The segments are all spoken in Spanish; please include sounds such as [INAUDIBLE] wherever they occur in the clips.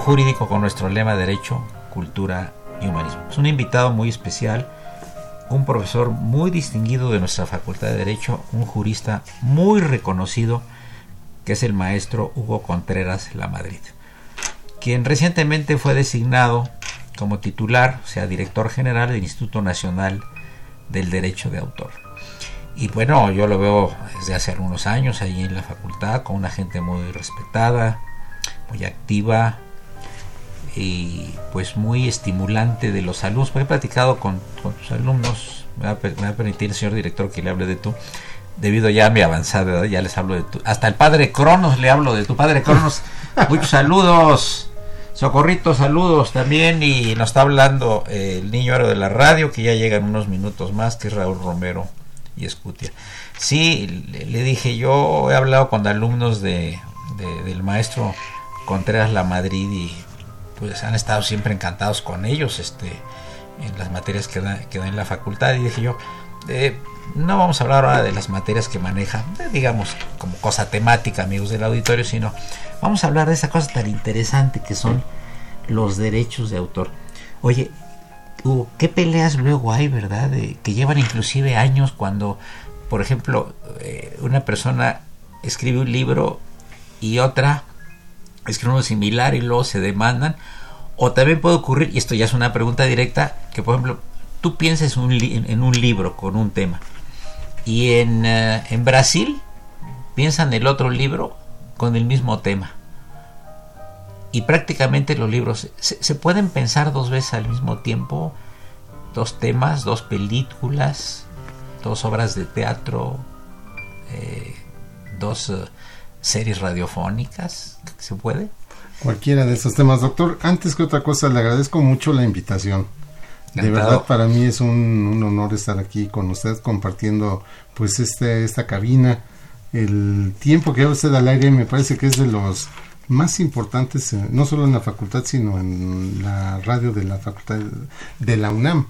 Jurídico con nuestro lema Derecho, Cultura y Humanismo. Es un invitado muy especial, un profesor muy distinguido de nuestra Facultad de Derecho, un jurista muy reconocido, que es el maestro Hugo Contreras La Madrid, quien recientemente fue designado como titular, o sea, director general del Instituto Nacional del Derecho de Autor. Y bueno, yo lo veo desde hace algunos años allí en la facultad con una gente muy respetada, muy activa y pues muy estimulante de los alumnos. Porque he platicado con, tus alumnos, me va, a, permitir, señor director, que le hable de tú. Debido ya a mi avanzada edad, ya les hablo de tú. Hasta el padre Cronos le hablo de tu padre Cronos. [LAUGHS] Muchos saludos. Socorrito, saludos también. Y nos está hablando el niño aro de la radio, que ya llega en unos minutos más, que es Raúl Romero y Escutia. Sí, le, dije, yo he hablado con alumnos de, del maestro Contreras La Madrid y pues han estado siempre encantados con ellos este, en las materias que da, que en la facultad y dije yo, eh, no vamos a hablar ahora de las materias que maneja, eh, digamos, como cosa temática, amigos del auditorio, sino vamos a hablar de esa cosa tan interesante que son los derechos de autor. Oye, qué peleas luego hay, ¿verdad? que llevan inclusive años cuando, por ejemplo, eh, una persona escribe un libro y otra escribe uno similar y luego se demandan. O también puede ocurrir, y esto ya es una pregunta directa, que por ejemplo, tú pienses en un libro con un tema y en, eh, en Brasil piensan el otro libro con el mismo tema y prácticamente los libros se, pueden pensar dos veces al mismo tiempo, dos temas, dos películas, dos obras de teatro, eh, dos eh, series radiofónicas, ¿se puede? Cualquiera de esos temas, doctor. Antes que otra cosa, le agradezco mucho la invitación. De verdad para mí es un, un, honor estar aquí con usted compartiendo pues este, esta cabina. El tiempo que lleva usted al aire me parece que es de los más importantes, eh, no solo en la facultad, sino en la radio de la facultad de la UNAM.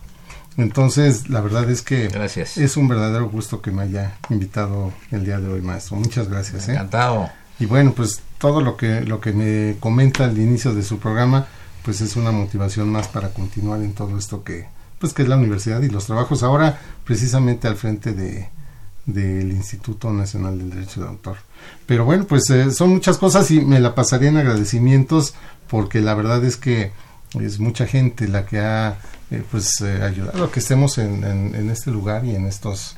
Entonces, la verdad es que gracias. es un verdadero gusto que me haya invitado el día de hoy, maestro. Muchas gracias. ¿eh? Encantado. Y bueno, pues todo lo que lo que me comenta al inicio de su programa, pues es una motivación más para continuar en todo esto que pues que es la universidad y los trabajos ahora precisamente al frente de del Instituto Nacional del Derecho de Autor. Pero bueno, pues eh, son muchas cosas y me la pasaría en agradecimientos porque la verdad es que es mucha gente la que ha eh, pues eh, ayudado a que estemos en, en, este lugar y en estos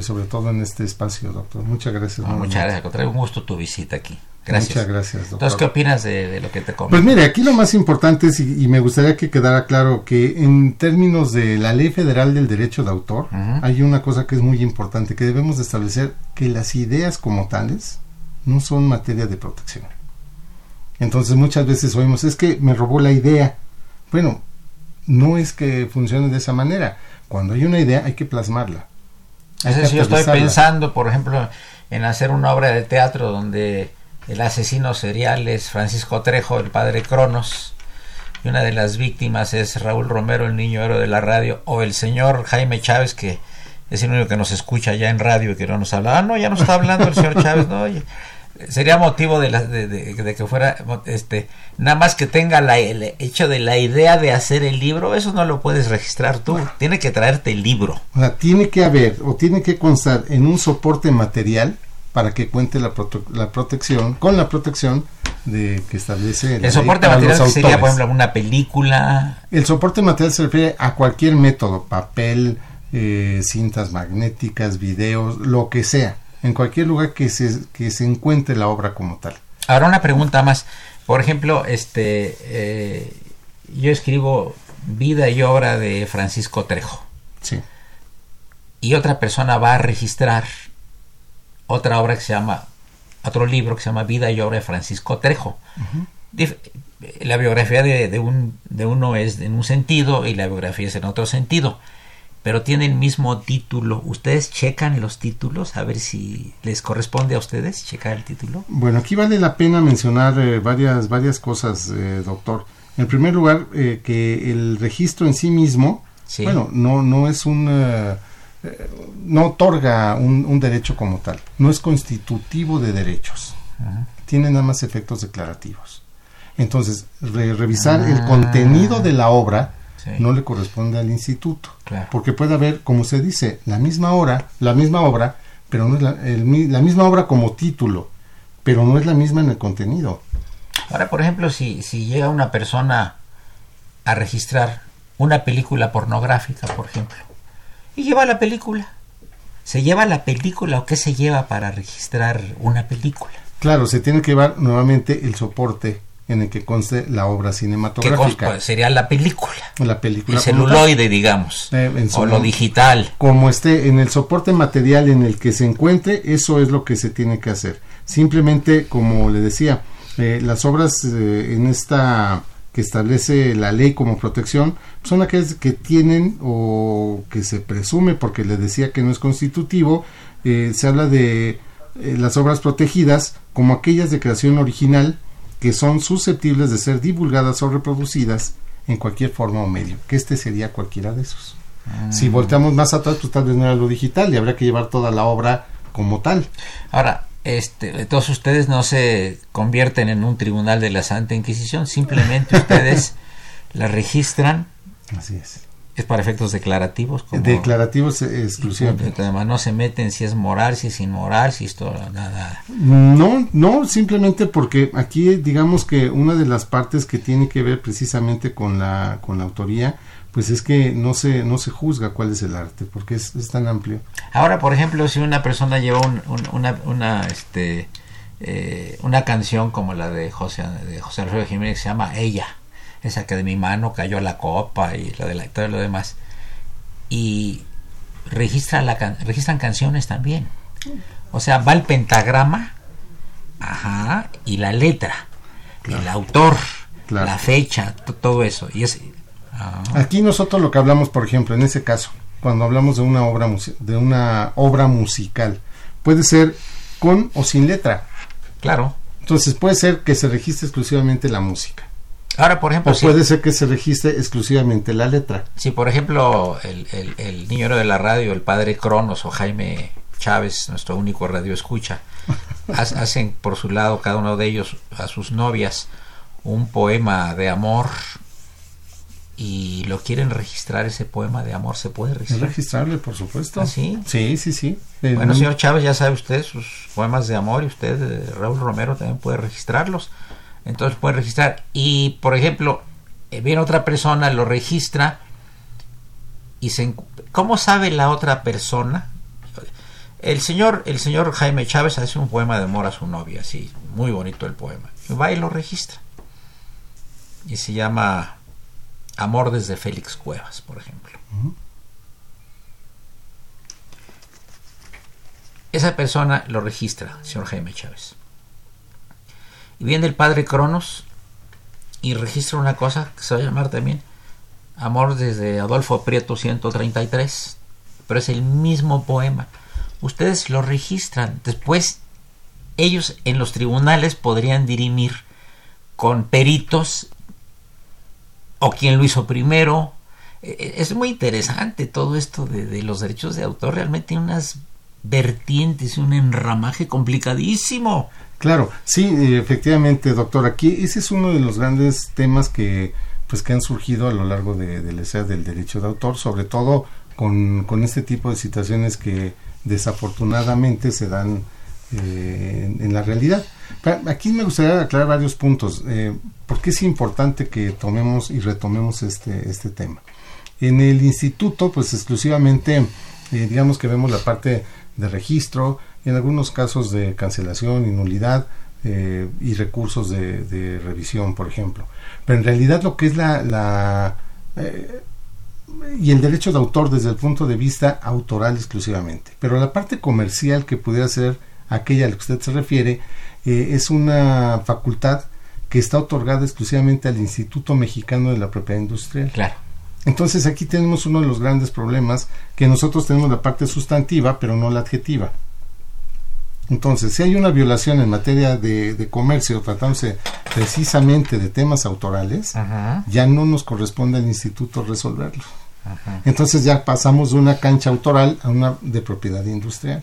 sobre todo en este espacio, doctor. Muchas gracias. muchas gracias, Trae un gusto tu visita aquí. Gracias. Muchas gracias, doctor. Entonces, ¿qué opinas de, lo que te comento? Pues mire, aquí lo más importante es, y, me gustaría que quedara claro, que en términos de la Ley Federal del Derecho de Autor, hay una cosa que es muy importante, que debemos de establecer que las ideas como tales no son materia de protección. Entonces muchas veces oímos, es que me robó la idea. Bueno, no es que funcione de esa manera. Cuando hay una idea hay que plasmarla. Es decir, yo estoy pensando, por ejemplo, en hacer una obra de teatro donde el asesino serial es Francisco Trejo, el padre Cronos, y una de las víctimas es Raúl Romero, el niño héroe de la radio, o el señor Jaime Chávez, que es el único que nos escucha ya en radio y que no nos habla. Ah, no, ya no está hablando el señor Chávez, no, sería motivo de, la, de, que fuera este nada más que tenga la, el hecho de la idea de hacer el libro eso no lo puedes registrar tú. Tiene que traerte el libro. O sea tiene que haber o tiene que constar en un soporte material para que cuente la, la protección, con la protección de que establece el soporte material sería por ejemplo una película. El soporte material se refiere a cualquier método papel eh, cintas magnéticas videos lo que sea en cualquier lugar que se que se encuentre la obra como tal. Ahora una pregunta más. Por ejemplo este eh, yo escribo vida y obra de Francisco Trejo. Sí. Y otra persona va a registrar otra obra que se llama, otro libro que se llama Vida y obra de Francisco Trejo. La biografía de, un, de uno es en un sentido y la biografía es en otro sentido, pero tiene el mismo título. ¿Ustedes checan los títulos? A ver si les corresponde a ustedes checar el título. Bueno, aquí vale la pena mencionar eh, varias, varias cosas, eh, doctor. En primer lugar, eh, que el registro en sí mismo, bueno, no, no es un no otorga un, derecho como tal, no es constitutivo de derechos, tiene nada más efectos declarativos. Entonces, revisar el ah. contenido de la obra no le corresponde al instituto, porque puede haber, como se dice, la misma obra, la misma obra, pero no es la, la misma obra como título, pero no es la misma en el contenido. Ahora, por ejemplo, si, si llega una persona a registrar una película pornográfica, por ejemplo, y lleva la película. ¿Se lleva la película o qué se lleva para registrar una película? Claro, se tiene que llevar nuevamente el soporte en el que conste la obra cinematográfica. ¿Qué sería la película. La película. El celuloide, digamos. Eh, o lo digital. Como esté en el soporte material en el que se encuentre, eso es lo que se tiene que hacer. Simplemente, como le decía, eh, las obras eh, en esta que establece la ley como protección son aquellas que tienen o que se presume, porque le decía que no es constitutivo, se habla de las obras protegidas como aquellas de creación original que son susceptibles de ser divulgadas o reproducidas en cualquier forma o medio, que este sería cualquiera de esos. Si mm. volteamos más atrás, pues tal vez no era lo digital y habría que llevar toda la obra como tal. Ahora, este, todos ustedes no se convierten en un tribunal de la Santa Inquisición, simplemente [LAUGHS] ustedes la registran. Así es. Es para efectos declarativos. declarativos exclusivamente. Además no se meten si es moral, si es inmoral, si esto, nada. No, no, simplemente porque aquí digamos que una de las partes que tiene que ver precisamente con la, con la autoría pues es que no se, no se juzga cuál es el arte, porque es, tan amplio. Ahora, por ejemplo, si una persona lleva una, una, este, eh, una canción como la de José, de José Alfredo Jiménez que se llama Ella, esa que de mi mano cayó la copa y lo de la, todo lo demás, y registra la, registran canciones también. O sea, va el pentagrama ajá, y la letra, el autor, la fecha, todo eso. Y es, Ah. Aquí nosotros lo que hablamos, por ejemplo, en ese caso, cuando hablamos de una obra de una obra musical, puede ser con o sin letra. Claro. Entonces puede ser que se registre exclusivamente la música. Ahora, por ejemplo... O puede ser que se registre exclusivamente la letra. Si, por ejemplo, el, el, el niño de la radio, el padre Cronos o Jaime Chávez, nuestro único radio escucha, [LAUGHS] hacen por su lado cada uno de ellos a sus novias un poema de amor y lo quieren registrar ese poema de amor, ¿se puede registrar? registrarle, por supuesto. ¿Ah, sí? Sí, sí, sí. Bueno, señor Chávez, ya sabe usted sus poemas de amor y usted, eh, Raúl Romero, también puede registrarlos. Entonces puede registrar. Y, por ejemplo, eh, viene otra persona, lo registra y se... ¿Cómo sabe la otra persona? El señor, el señor Jaime Chávez hace un poema de amor a su novia, sí, muy bonito el poema. Y va y lo registra. Y se llama Amor desde Félix Cuevas, por ejemplo. Esa persona lo registra, señor Jaime Chávez. Y viene el padre Cronos y registra una cosa que se va a llamar también Amor desde Adolfo Prieto 133, pero es el mismo poema. Ustedes lo registran, después ellos en los tribunales podrían dirimir con peritos o quién lo hizo primero. E, e, es muy interesante todo esto de, los derechos de autor, realmente tiene unas vertientes un enramaje complicadísimo. Claro, sí, efectivamente, doctor, aquí ese es uno de los grandes temas que pues que han surgido a lo largo de, de la del derecho de autor, sobre todo con, con este tipo de situaciones que desafortunadamente se dan eh, en, la realidad. Aquí me gustaría aclarar varios puntos. Eh, ¿Por qué es importante que tomemos y retomemos este, este tema? En el instituto, pues exclusivamente, eh, digamos que vemos la parte de registro, en algunos casos de cancelación y nulidad eh, y recursos de, revisión, por ejemplo. Pero en realidad lo que es la... la y el derecho de autor desde el punto de vista autoral exclusivamente. Pero la parte comercial que pudiera ser aquella a la que usted se refiere, eh, es una facultad que está otorgada exclusivamente al Instituto Mexicano de la Propiedad Industrial. Claro. Entonces aquí tenemos uno de los grandes problemas, que nosotros tenemos la parte sustantiva, pero no la adjetiva. Entonces, si hay una violación en materia de, comercio, tratándose precisamente de temas autorales, ya no nos corresponde al instituto resolverlo. Entonces ya pasamos de una cancha autoral a una de propiedad industrial.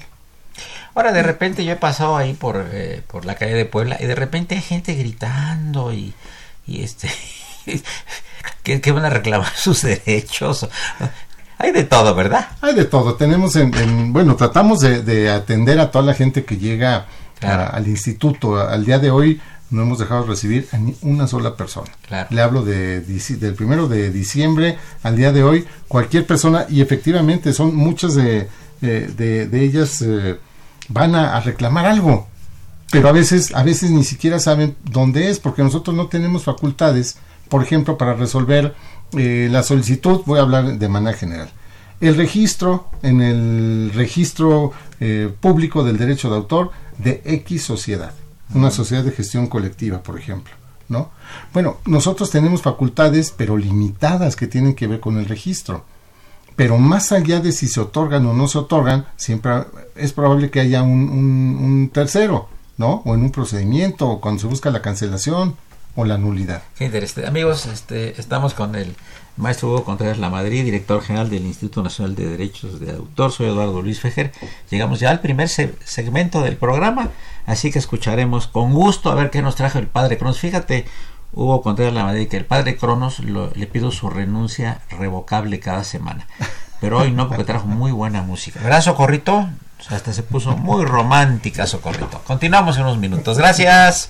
Ahora, de repente yo he pasado ahí por, eh, por la calle de Puebla y de repente hay gente gritando y, y este [LAUGHS] que, van a reclamar [LAUGHS] sus derechos. Hay de todo, ¿verdad? Hay de todo. Tenemos, en, bueno, tratamos de, atender a toda la gente que llega al instituto. Al día de hoy no hemos dejado de recibir a ni una sola persona. Le hablo de, del primero de diciembre al día de hoy, cualquier persona, y efectivamente son muchas de, de, ellas eh, van a, reclamar algo, pero a veces, a veces ni siquiera saben dónde es, porque nosotros no tenemos facultades, por ejemplo, para resolver eh, la solicitud, voy a hablar de manera general. El registro, en el registro eh, público del derecho de autor de X sociedad, una sociedad de gestión colectiva, por ejemplo. ¿No? Bueno, nosotros tenemos facultades, pero limitadas, que tienen que ver con el registro pero más allá de si se otorgan o no se otorgan, siempre es probable que haya un, tercero, ¿no? O en un procedimiento, o cuando se busca la cancelación o la nulidad. Qué interesante. Amigos, este, estamos con el maestro Hugo Contreras La Madrid, director general del Instituto Nacional de Derechos de Autor. Soy Eduardo Luis Fejer. Llegamos ya al primer segmento del programa, así que escucharemos con gusto a ver qué nos trajo el padre Cronos. Fíjate, Hugo Contreras la Madrid que el padre Cronos le pido su renuncia revocable cada semana. Pero hoy no, porque trajo muy buena música. ¿Verdad, Socorrito? hasta se puso muy romántica, Socorrito. Continuamos en unos minutos. Gracias.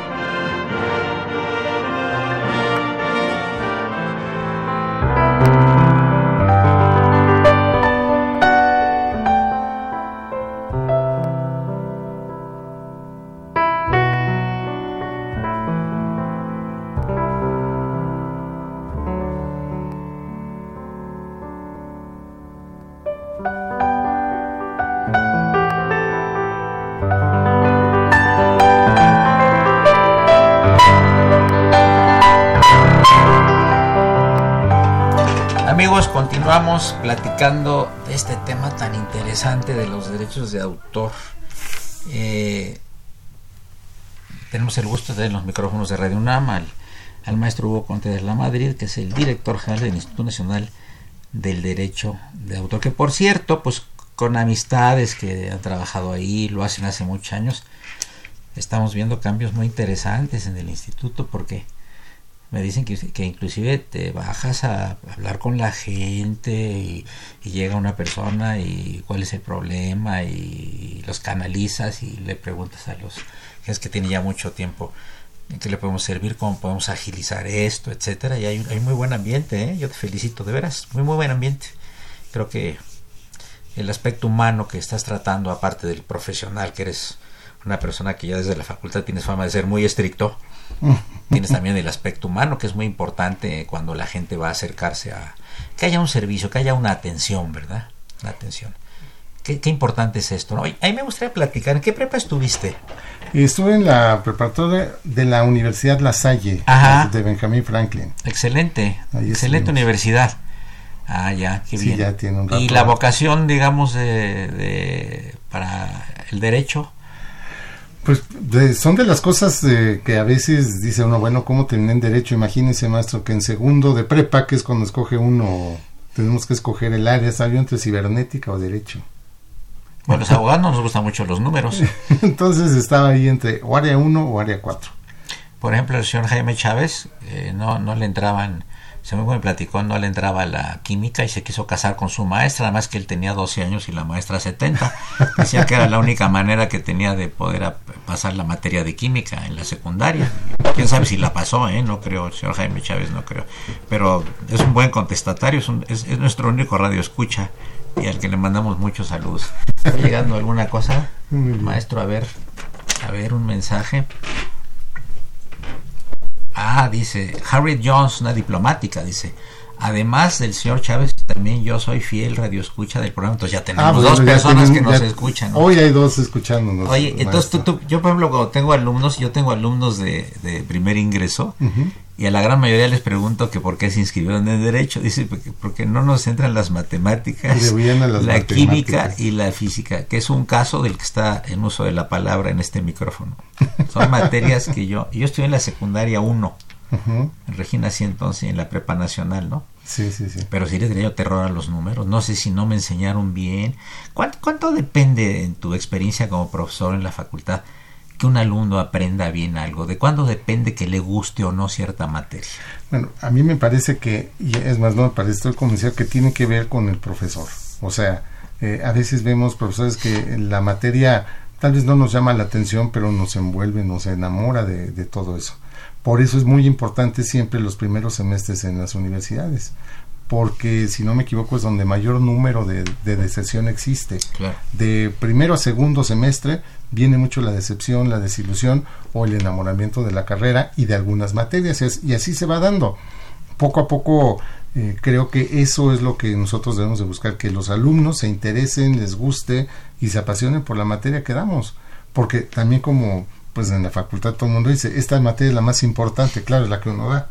Vamos platicando de este tema tan interesante de los derechos de autor. Eh, tenemos el gusto de tener los micrófonos de Radio UNAM al, maestro Hugo Conte de la Madrid, que es el director general del Instituto Nacional del Derecho de Autor, que por cierto, pues con amistades que han trabajado ahí, lo hacen hace muchos años, estamos viendo cambios muy interesantes en el instituto porque me dicen que, que, inclusive te bajas a hablar con la gente y, llega una persona y cuál es el problema y, los canalizas y le preguntas a los es que tiene ya mucho tiempo en qué le podemos servir, cómo podemos agilizar esto, etcétera y hay, hay muy buen ambiente, ¿eh? yo te felicito, de veras, muy muy buen ambiente. Creo que el aspecto humano que estás tratando, aparte del profesional, que eres una persona que ya desde la facultad tienes fama de ser muy estricto, Tienes también el aspecto humano, que es muy importante cuando la gente va a acercarse a... Que haya un servicio, que haya una atención, ¿verdad? Una atención. Qué, importante es esto, ¿no? Ahí me gustaría platicar, ¿en qué prepa estuviste? Estuve en la preparatoria de la Universidad La Salle, de Benjamin Franklin. Excelente, excelente universidad. Ah, ya, qué bien. Ya tiene un rato y la vocación, digamos, de, para el derecho. Pues son de las cosas que a veces dice uno, bueno, ¿cómo tienen derecho? Imagínense, maestro, que en segundo de prepa, que es cuando escoge uno, tenemos que escoger el área, salió entre cibernética o derecho. Bueno, los abogados nos gustan mucho los números. [LAUGHS] Entonces estaba ahí entre o área 1 o área 4. Por ejemplo, el señor Jaime Chávez eh, no, no le entraban según me platicó, no le entraba la química y se quiso casar con su maestra, además que él tenía 12 años y la maestra 70. [LAUGHS] Decía que era la única manera que tenía de poder pasar la materia de química en la secundaria. Quién sabe si la pasó, ¿eh? No creo, el señor Jaime Chávez no creo. Pero es un buen contestatario, es, es, nuestro único radio escucha y al que le mandamos muchos saludos. ¿Está llegando alguna cosa? Maestro, a ver, a ver, un mensaje. Ah, dice Harriet Jones, una diplomática, dice. Además del señor Chávez, también yo soy fiel radioescucha del programa, entonces ya tenemos ah, dos personas que nos escuchan. Hoy hay dos escuchándonos. Oye, entonces tú, yo por ejemplo cuando tengo alumnos, yo tengo alumnos de, de primer ingreso y a la gran mayoría les pregunto que por qué se inscribieron en Derecho. Dice, porque, no nos entran las matemáticas, la química y la física, que es un caso del que está en uso de la palabra en este micrófono. Son [LAUGHS] materias que yo, yo estoy en la secundaria 1, en Regina sí entonces, en la prepa nacional, ¿no? Sí, sí, sí. Pero sí le tenía terror a los números. No sé si no me enseñaron bien. ¿Cuánto, cuánto depende en tu experiencia como profesor en la facultad? Que un alumno aprenda bien algo? ¿De cuándo depende que le guste o no cierta materia? Bueno, a mí me parece que, y es más, no me parece, estoy convencido que tiene que ver con el profesor. O sea, eh, a veces vemos profesores que la materia tal vez no nos llama la atención, pero nos envuelve, nos enamora de, de todo eso. Por eso es muy importante siempre los primeros semestres en las universidades, porque si no me equivoco es donde mayor número de, de deserción existe. De primero a segundo semestre viene mucho la decepción, la desilusión o el enamoramiento de la carrera y de algunas materias y así se va dando. poco a poco eh, creo que eso es lo que nosotros debemos de buscar, que los alumnos se interesen, les guste y se apasionen por la materia que damos. Porque también como pues en la facultad todo el mundo dice, esta materia es la más importante, claro, es la que uno da,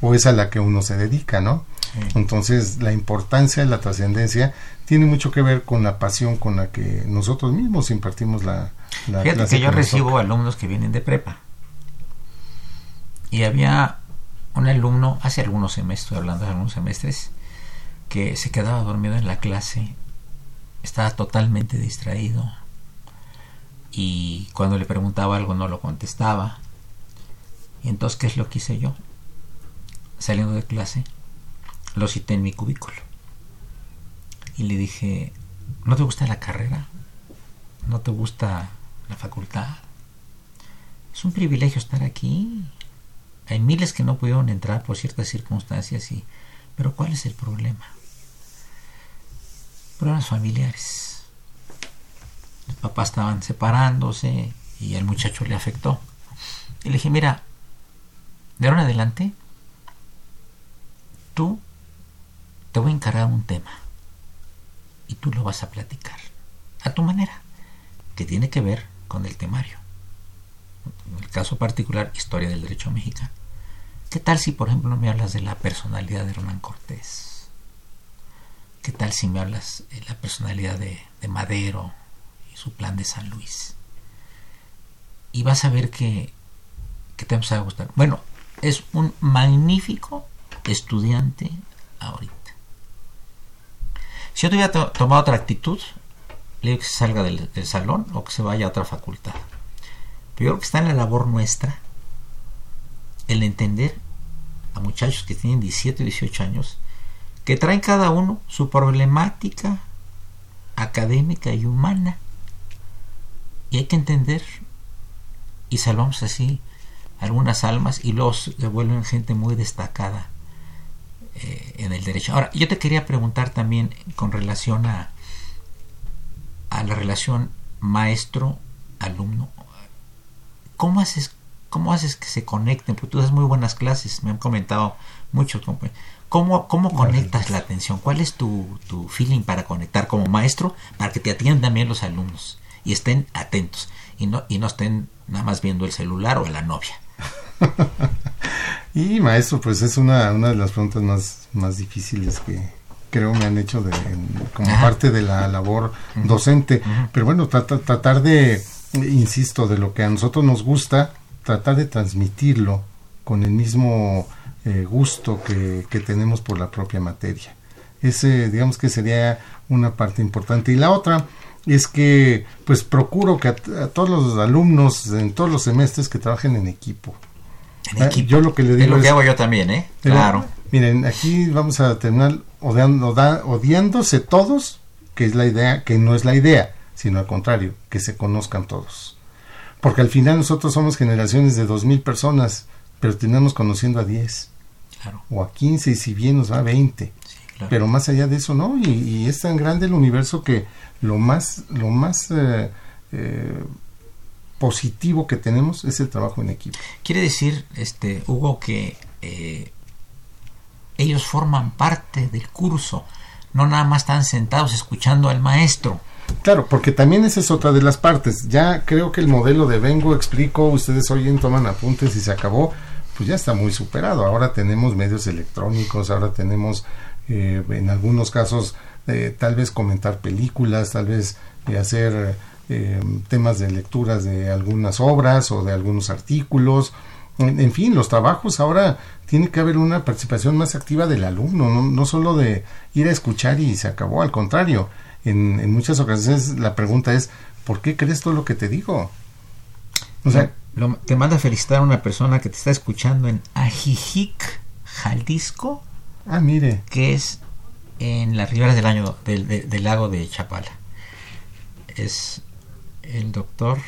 o es a la que uno se dedica, ¿no? Entonces, la importancia de la trascendencia tiene mucho que ver con la pasión con la que nosotros mismos impartimos la, la Fíjate que yo recibo alumnos que vienen de prepa. Y había un alumno, hace algunos semestres, hablando de algunos semestres, que se quedaba dormido en la clase, estaba totalmente distraído y cuando le preguntaba algo no lo contestaba. Y entonces, ¿qué es lo que hice yo? Saliendo de clase, lo cité en mi cubículo y le dije, ¿no te gusta la carrera? ¿No te gusta la facultad? Es un privilegio estar aquí. Hay miles que no pudieron entrar por ciertas circunstancias y pero ¿cuál es el problema? Problemas familiares. Los papás estaban separándose y el muchacho le afectó. Y le dije, mira, de ahora en adelante, tú te voy a encargar un tema y tú lo vas a platicar a tu manera, que tiene que ver con el temario. En el caso particular, historia del derecho mexicano. ¿Qué tal si, por ejemplo, me hablas de la personalidad de Hernán Cortés? ¿Qué tal si me hablas de la personalidad de, Madero y su plan de San Luis? Y vas a ver que, que te va a gustar. Bueno, es un magnífico estudiante ahorita. Si yo tuviera tomado otra actitud, le digo que se salga del, salón o que se vaya a otra facultad. Pero yo creo que está en la labor nuestra el entender a muchachos que tienen 17 o 18 años, que traen cada uno su problemática académica y humana. Y hay que entender, y salvamos así algunas almas y los devuelven gente muy destacada eh, en el derecho. Ahora, yo te quería preguntar también con relación a, a la relación maestro-alumno. ¿Cómo haces ¿Cómo haces que se conecten? Porque tú das muy buenas clases, me han comentado muchos ¿Cómo, cómo conectas la atención? ¿Cuál es tu, tu feeling para conectar como maestro para que te atiendan también los alumnos y estén atentos y no, y no estén nada más viendo el celular o a la novia? [LAUGHS] y maestro, pues es una, una de las preguntas más, más difíciles que creo me han hecho de, como parte de la labor docente. Pero bueno, tratar de, insisto, de lo que a nosotros nos gusta, tratar de transmitirlo con el mismo eh, gusto que, tenemos por la propia materia. Ese, digamos que sería una parte importante. Y la otra es que, pues, procuro que a, todos los alumnos en todos los semestres que trabajen en equipo. En ah. Yo lo que le digo es lo que hago yo también, ¿eh? claro. Miren, aquí vamos a terminar odiando, odiándose todos, que es la idea, que no es la idea, sino al contrario, que se conozcan todos. Porque al final nosotros somos generaciones de dos mil personas, pero tenemos conociendo a 10 o a 15 y si bien nos va a 20. Pero más allá de eso, ¿no? Y, es tan grande el universo que lo más, lo más eh, eh, positivo que tenemos es el trabajo en equipo. Quiere decir, este, Hugo, que eh, ellos forman parte del curso, no nada más están sentados escuchando al maestro. Claro, porque también esa es otra de las partes. Ya creo que el modelo de vengo, explico, ustedes oyen, toman apuntes y se acabó, pues ya está muy superado. Ahora tenemos medios electrónicos, ahora tenemos eh, en algunos casos eh, tal vez comentar películas, tal vez eh, temas de lecturas de algunas obras o de algunos artículos. En, fin, los trabajos ahora tiene que haber una participación más activa del alumno, no, no solo de ir a escuchar y se acabó, al contrario en, muchas ocasiones la pregunta es, ¿por qué crees todo lo que te digo? O sea, te manda felicitar a una persona que te está escuchando en Ajijic, Jalisco. Ah, mire. Que es en las riberas del, año, del, lago de Chapala. Es el doctor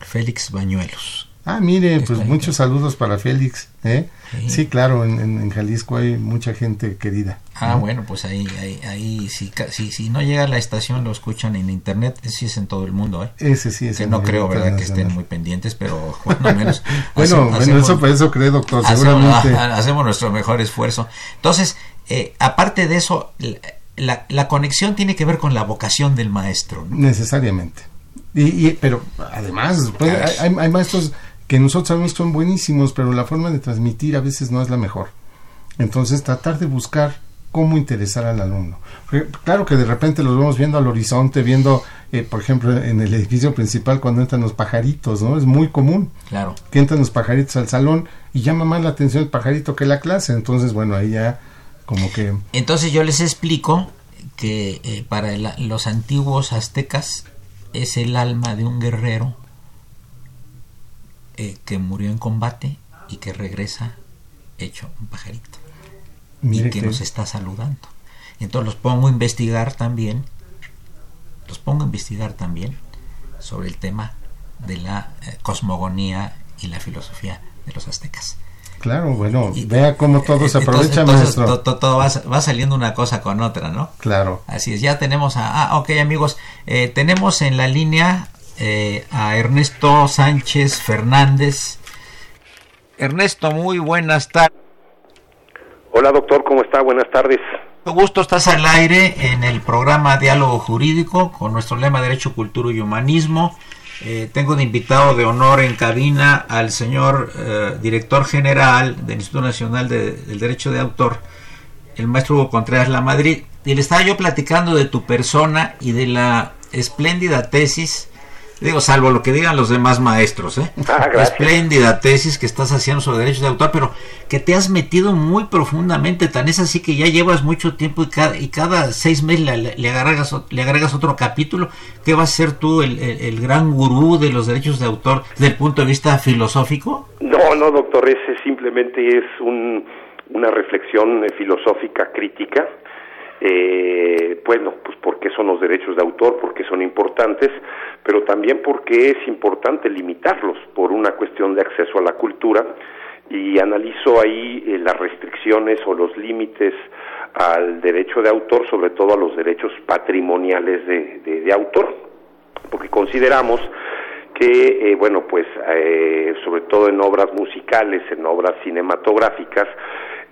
Félix Bañuelos. Ah, mire, pues muchos saludos para Félix. ¿eh? Sí. claro, en, Jalisco hay mucha gente querida. Ah, bueno, pues ahí, ahí, ahí si, si, si, no llega a la estación, lo escuchan en internet, sí es en todo el mundo. ¿eh? Ese sí es Que no creo, ¿verdad? Que estén muy pendientes, pero [LAUGHS] bueno, menos. bueno, bueno, eso, eso cree, doctor, seguramente. [LAUGHS] Hacemos, nuestro mejor esfuerzo. Entonces, eh, aparte de eso, la, la, conexión tiene que ver con la vocación del maestro. Necesariamente. Y, pero además, pues, hay, hay, maestros que nosotros sabemos son buenísimos, pero la forma de transmitir a veces no es la mejor. Entonces, tratar de buscar cómo interesar al alumno. Claro que de repente los vemos viendo al horizonte, viendo, eh, por ejemplo, en el edificio principal cuando entran los pajaritos, ¿no? Es muy común. Claro. Que entran los pajaritos al salón y llama más la atención el pajarito que la clase. Entonces, bueno, ahí ya como que... Entonces yo les explico que eh, para los antiguos aztecas es el alma de un guerrero eh, que murió en combate y que regresa hecho un pajarito y que, nos está saludando. Entonces los pongo a investigar también, los pongo a investigar también sobre el tema de la eh, cosmogonía y la filosofía de los aztecas. Claro, bueno, vea cómo todo se aprovecha, entonces, Todo, va, saliendo una cosa con otra, ¿no? Claro. Así es, ya tenemos a... Ah, ok, amigos, eh, tenemos en la línea eh, a Ernesto Sánchez Fernández. Ernesto, muy buenas tardes. Hola doctor, ¿cómo está? Buenas tardes. Gusto, estás al aire en el programa Diálogo Jurídico con nuestro lema Derecho, Cultura y Humanismo. Eh, tengo de invitado de honor en cabina al señor eh, director general del Instituto Nacional del Derecho de Autor, el maestro Hugo Contreras La Madrid. Y le estaba yo platicando de tu persona y de la espléndida tesis digo, salvo lo que digan los demás maestros, ¿eh? Ah, Espléndida tesis que estás haciendo sobre derechos de autor, pero que te has metido muy profundamente, tan es así que ya llevas mucho tiempo y cada, y cada seis meses le, agregas, le agregas otro capítulo, ¿qué vas a ser tú el, el, gran gurú de los derechos de autor desde el punto de vista filosófico? No, no, doctor, ese simplemente es un, una reflexión filosófica crítica eh, bueno, pues porque son los derechos de autor, porque son importantes, pero también porque es importante limitarlos por una cuestión de acceso a la cultura y analizo ahí eh, las restricciones o los límites al derecho de autor, sobre todo a los derechos patrimoniales de, de, autor, porque consideramos que, eh, bueno, pues eh, sobre todo en obras musicales, en obras cinematográficas,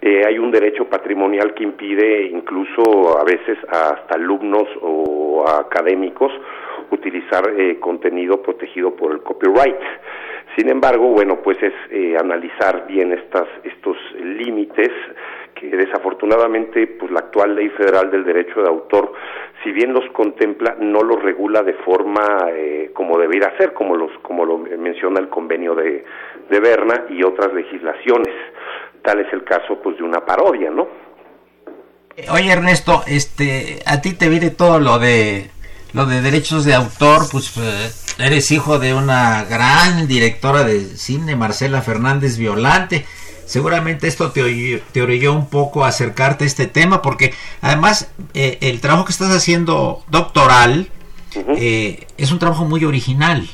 eh, hay un derecho patrimonial que impide incluso a veces hasta alumnos o académicos utilizar eh, contenido protegido por el copyright. Sin embargo, bueno, pues es eh, analizar bien estas, estos límites que desafortunadamente pues la actual ley federal del derecho de autor si bien los contempla no los regula de forma como debería ser como los como lo menciona el convenio de, de Berna y otras legislaciones tal es el caso pues de una parodia, ¿no? Oye Ernesto, este, a ti te viene todo lo de lo de derechos de autor, pues eh, eres hijo de una gran directora de cine, Marcela Fernández Violante. Seguramente esto te, te orilló un poco a acercarte a este tema, porque además eh, el trabajo que estás haciendo doctoral eh, es un trabajo muy original.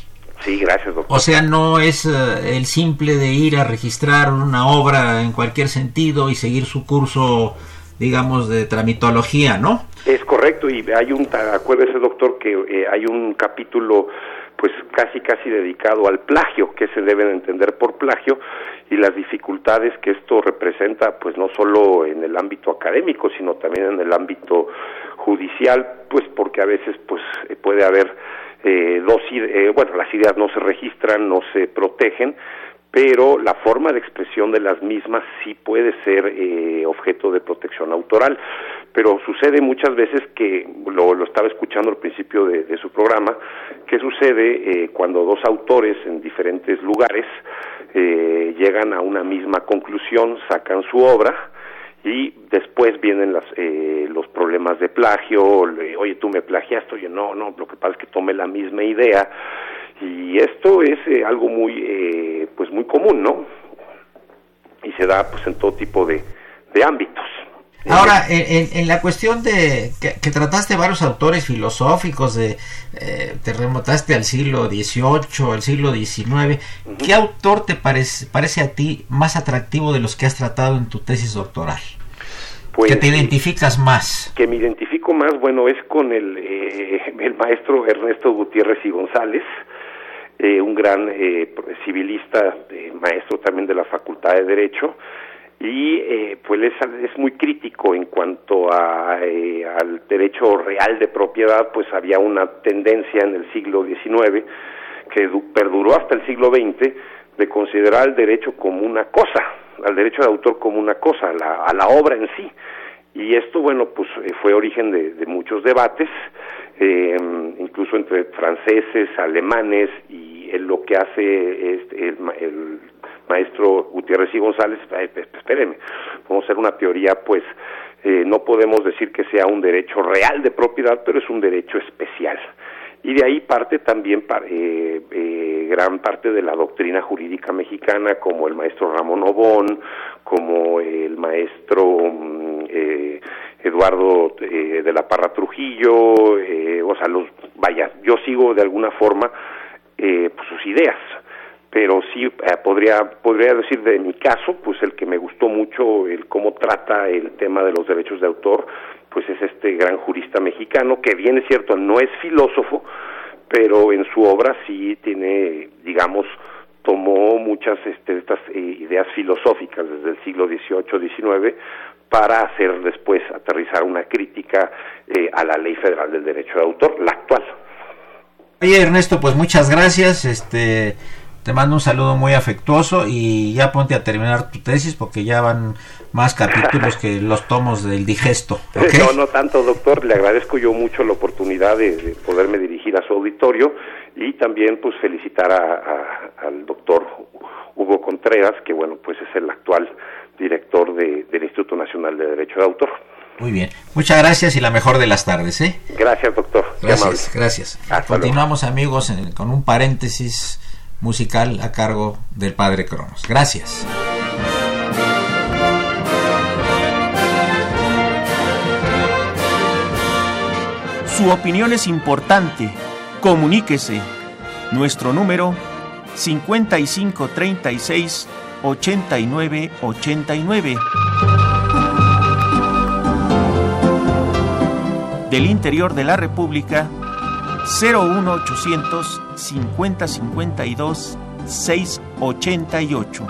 Sí, gracias, doctor. O sea, no es eh, el simple de ir a registrar una obra en cualquier sentido y seguir su curso, digamos, de tramitología, ¿no? Es correcto, y hay un, acuérdese, doctor, que eh, hay un capítulo pues casi casi dedicado al plagio, que se deben entender por plagio y las dificultades que esto representa, pues no solo en el ámbito académico, sino también en el ámbito judicial, pues porque a veces pues puede haber eh, dos, eh, bueno, las ideas no se registran, no se protegen, pero la forma de expresión de las mismas sí puede ser eh, objeto de protección autoral. Pero sucede muchas veces que, lo, lo estaba escuchando al principio de, su programa, que sucede eh, cuando dos autores en diferentes lugares eh, llegan a una misma conclusión, sacan su obra, y después vienen las, eh, los problemas de plagio, oye, tú me plagiaste, oye, no, no, lo que pasa es que tomé la misma idea y esto es eh, algo muy, eh, pues muy común, ¿no? Y se da pues en todo tipo de, de ámbitos. Ahora, en, la cuestión de que, trataste varios autores filosóficos, de eh, te remontaste al siglo XVIII, al siglo XIX, ¿qué autor te parece, parece a ti más atractivo de los que has tratado en tu tesis doctoral? Pues, ¿Que te identificas más? Que me identifico más, bueno, es con el, eh, el maestro Ernesto Gutiérrez y González, eh, un gran civilista, maestro también de la Facultad de Derecho, y eh, pues es, es, muy crítico en cuanto a, eh, al derecho real de propiedad, pues había una tendencia en el siglo XIX que perduró hasta el siglo XX de considerar el derecho como una cosa, al derecho de autor como una cosa, a la, a la obra en sí. Y esto, bueno, pues eh, fue origen de muchos debates, eh, incluso entre franceses, alemanes, y en lo que hace este, el, el maestro Gutiérrez y González, espéreme, vamos a hacer una teoría, pues eh, no podemos decir que sea un derecho real de propiedad, pero es un derecho especial. Y de ahí parte también eh, eh, gran parte de la doctrina jurídica mexicana, como el maestro Ramón Obón, como el maestro mm, eh, Eduardo eh, de la Parra Trujillo, o sea, vaya, yo sigo de alguna forma pues, sus ideas pero sí eh, podría podría decir de mi caso pues el que me gustó mucho el cómo trata el tema de los derechos de autor pues es este gran jurista mexicano que bien es cierto no es filósofo pero en su obra sí tiene digamos tomó muchas este, estas eh, ideas filosóficas desde el siglo XVIII XIX para hacer después aterrizar una crítica eh, a la ley federal del derecho de autor la actual Oye Ernesto, pues muchas gracias. Este, te mando un saludo muy afectuoso y ya ponte a terminar tu tesis porque ya van más capítulos que los tomos del digesto. [LAUGHS] No, no tanto, doctor. Le agradezco yo mucho la oportunidad de, poderme dirigir a su auditorio y también pues felicitar al doctor Hugo Contreras, que bueno, pues es el actual director del Instituto Nacional de Derecho de Autor. Muy bien, muchas gracias y la mejor de las tardes, ¿eh? Gracias, doctor. Gracias, gracias. Continuamos, amigos, con un paréntesis musical a cargo del padre Cronos. Gracias. Su opinión es importante. Comuníquese. Nuestro número 5536 8989. Del interior de la República 01800 50 52 688.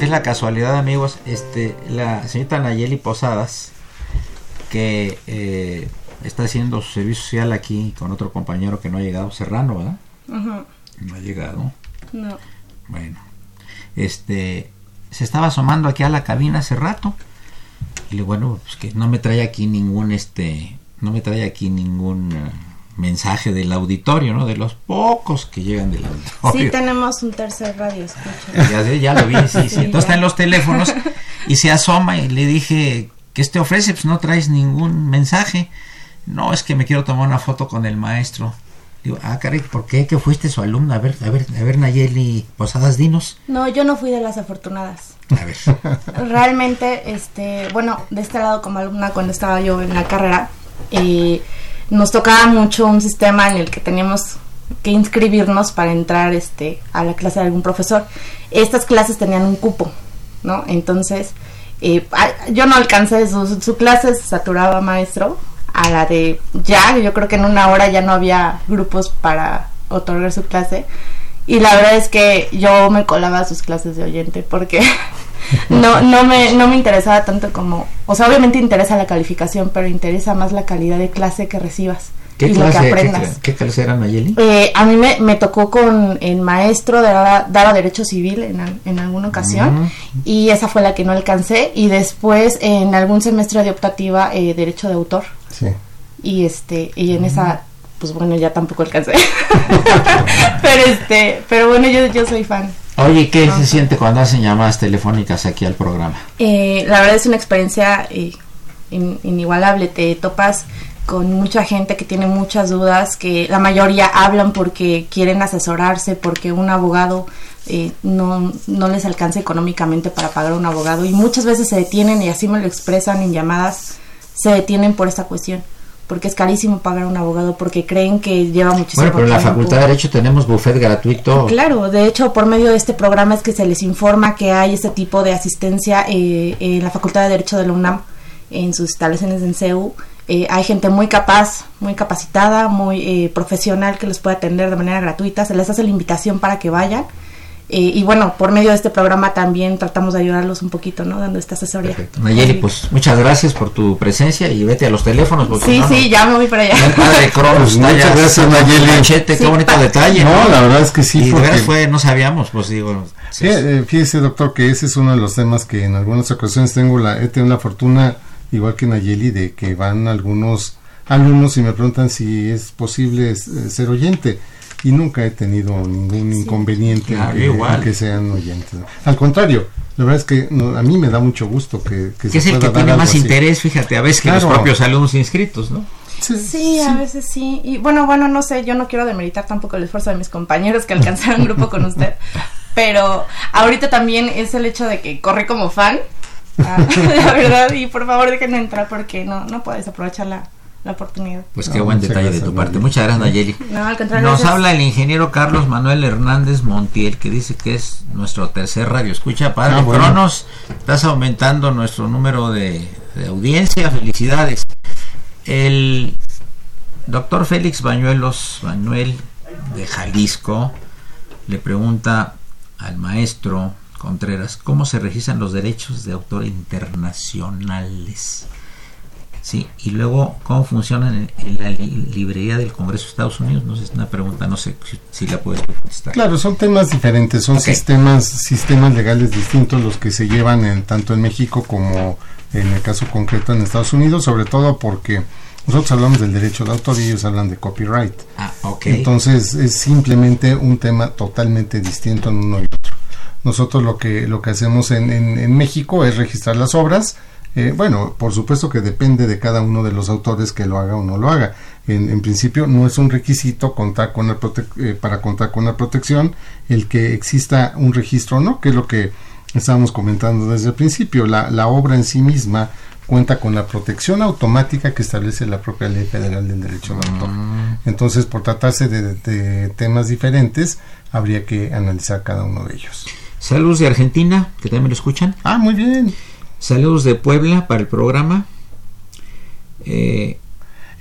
Que es la casualidad, amigos, este, la señorita Nayeli Posadas, que eh, está haciendo su servicio social aquí con otro compañero que no ha llegado, Serrano, ¿verdad? No ha llegado. No. Bueno, este, se estaba asomando aquí a la cabina hace rato. Y le bueno, pues que no me trae aquí ningún, este, no me trae aquí ningún eh, mensaje del auditorio, ¿no? De los pocos que llegan del auditorio. Sí, tenemos un tercer radio, escucha. Ya, ya lo vi, sí, sí. Entonces está en los teléfonos y se asoma y le dije, ¿qué te ofrece? Pues no traes ningún mensaje. No, es que me quiero tomar una foto con el maestro. Digo, ah, caray, ¿por qué? ¿Que fuiste su alumna? A ver, a ver, a ver, Nayeli Posadas, dinos. No, yo no fui de las afortunadas. A ver. [LAUGHS] Realmente, este, bueno, de este lado como alumna cuando estaba yo en la carrera, eh, nos tocaba mucho un sistema en el que teníamos que inscribirnos para entrar este, a la clase de algún profesor. Estas clases tenían un cupo, ¿no? Entonces, eh, yo no alcancé su, su clase, se saturaba maestro, a la de ya, yo creo que en una hora ya no había grupos para otorgar su clase. Y la verdad es que yo me colaba a sus clases de oyente porque [LAUGHS] no, no, me, no me interesaba tanto como, o sea, obviamente interesa la calificación, pero interesa más la calidad de clase que recibas. ¿Qué y clase, lo que aprendas. ¿qué, qué clase era Nayeli? Eh, a mí me, me tocó con el maestro de daba, daba Derecho Civil en, en alguna ocasión Mm. y esa fue la que no alcancé y después en algún semestre de optativa eh, Derecho de Autor Sí. y este y en esa pues bueno ya tampoco alcancé [LAUGHS] [LAUGHS] pero este pero bueno yo, yo soy fan Oye, ¿qué se siente cuando hacen llamadas telefónicas aquí al programa? Eh, la verdad es una experiencia eh, in- inigualable. Te topas con mucha gente que tiene muchas dudas, que la mayoría hablan porque quieren asesorarse, porque un abogado eh, no, no les alcanza económicamente para pagar un abogado y muchas veces se detienen y así me lo expresan en llamadas, se detienen por esta cuestión. Porque es carísimo pagar un abogado, porque creen que lleva muchísimo Bueno, pero en la tiempo. Facultad de Derecho tenemos buffet gratuito. Claro, de hecho, por medio de este programa es que se les informa que hay este tipo de asistencia eh, en la Facultad de Derecho de la UNAM, en sus instalaciones en CEU. Eh, hay gente muy capaz, muy capacitada, muy eh, profesional que los puede atender de manera gratuita. Se les hace la invitación para que vayan. Eh, y bueno, por medio de este programa también tratamos de ayudarlos un poquito, ¿no? Dando esta asesoría. Perfecto. Nayeli, pues muchas gracias por tu presencia y vete a los teléfonos. porque Sí, no, sí, no- ya me voy para allá. El padre Cronos Pues muchas gracias, Nayeli. qué bonito detalle. No, la verdad es que sí, Y de porque- veras fue, no sabíamos, pues digo. sí, eh, Fíjese, doctor, que ese es uno de los temas que en algunas ocasiones tengo la, he tenido la fortuna, igual que Nayeli, de que van algunos alumnos y me preguntan si es posible eh, ser oyente. Y nunca he tenido ningún inconveniente Claro, en, que, igual. en que sean oyentes. ¿no? Al contrario, la verdad es que no, a mí me da mucho gusto que, que que es se el que dar tiene más así. interés, fíjate, a veces que los propios alumnos inscritos, ¿no? Sí, Sí, a veces sí. Y bueno, bueno, no sé, yo no quiero demeritar tampoco el esfuerzo de mis compañeros que alcanzaron grupo con usted. [LAUGHS] Pero ahorita también es el hecho de que corrí como fan. ah, [LAUGHS] la verdad, y por favor déjenme entrar porque no, no puedes aprovechar la, la oportunidad. Pues No, qué buen detalle de tu parte. Nayeli. Muchas gracias, Nayeli. [LAUGHS] No, al contrario. Nos gracias. habla el ingeniero Carlos Manuel Hernández Montiel, que dice que es nuestro tercer radio. Escucha, padre Ah, bueno. Cronos, estás aumentando nuestro número de, de audiencia. Felicidades. El doctor Félix Bañuelos, Manuel de Jalisco, le pregunta al maestro Contreras cómo se registran los derechos de autor internacionales. Sí, y luego, ¿cómo funcionan en, en la li- librería del Congreso de Estados Unidos? No sé, es una pregunta, no sé si, si la puedes contestar. Claro, son temas diferentes, son sistemas sistemas legales distintos los que se llevan en, tanto en México como en el caso concreto en Estados Unidos, sobre todo porque nosotros hablamos del derecho de autor y ellos hablan de copyright. Ah, ok. Entonces es simplemente un tema totalmente distinto en uno y otro. Nosotros lo que lo que hacemos en, en, en México es registrar las obras. Eh, bueno, por supuesto que depende de cada uno de los autores que lo haga o no lo haga. En, en principio no es un requisito contar con la eh, para contar con la protección el que exista un registro o no, que es lo que estábamos comentando desde el principio. La, la obra en sí misma cuenta con la protección automática que establece la propia Ley Federal del Derecho de Autor. Entonces, por tratarse de, de temas diferentes, habría que analizar cada uno de ellos. Saludos de Argentina, que también me lo escuchan. Ah, muy bien. Saludos de Puebla para el programa. Eh,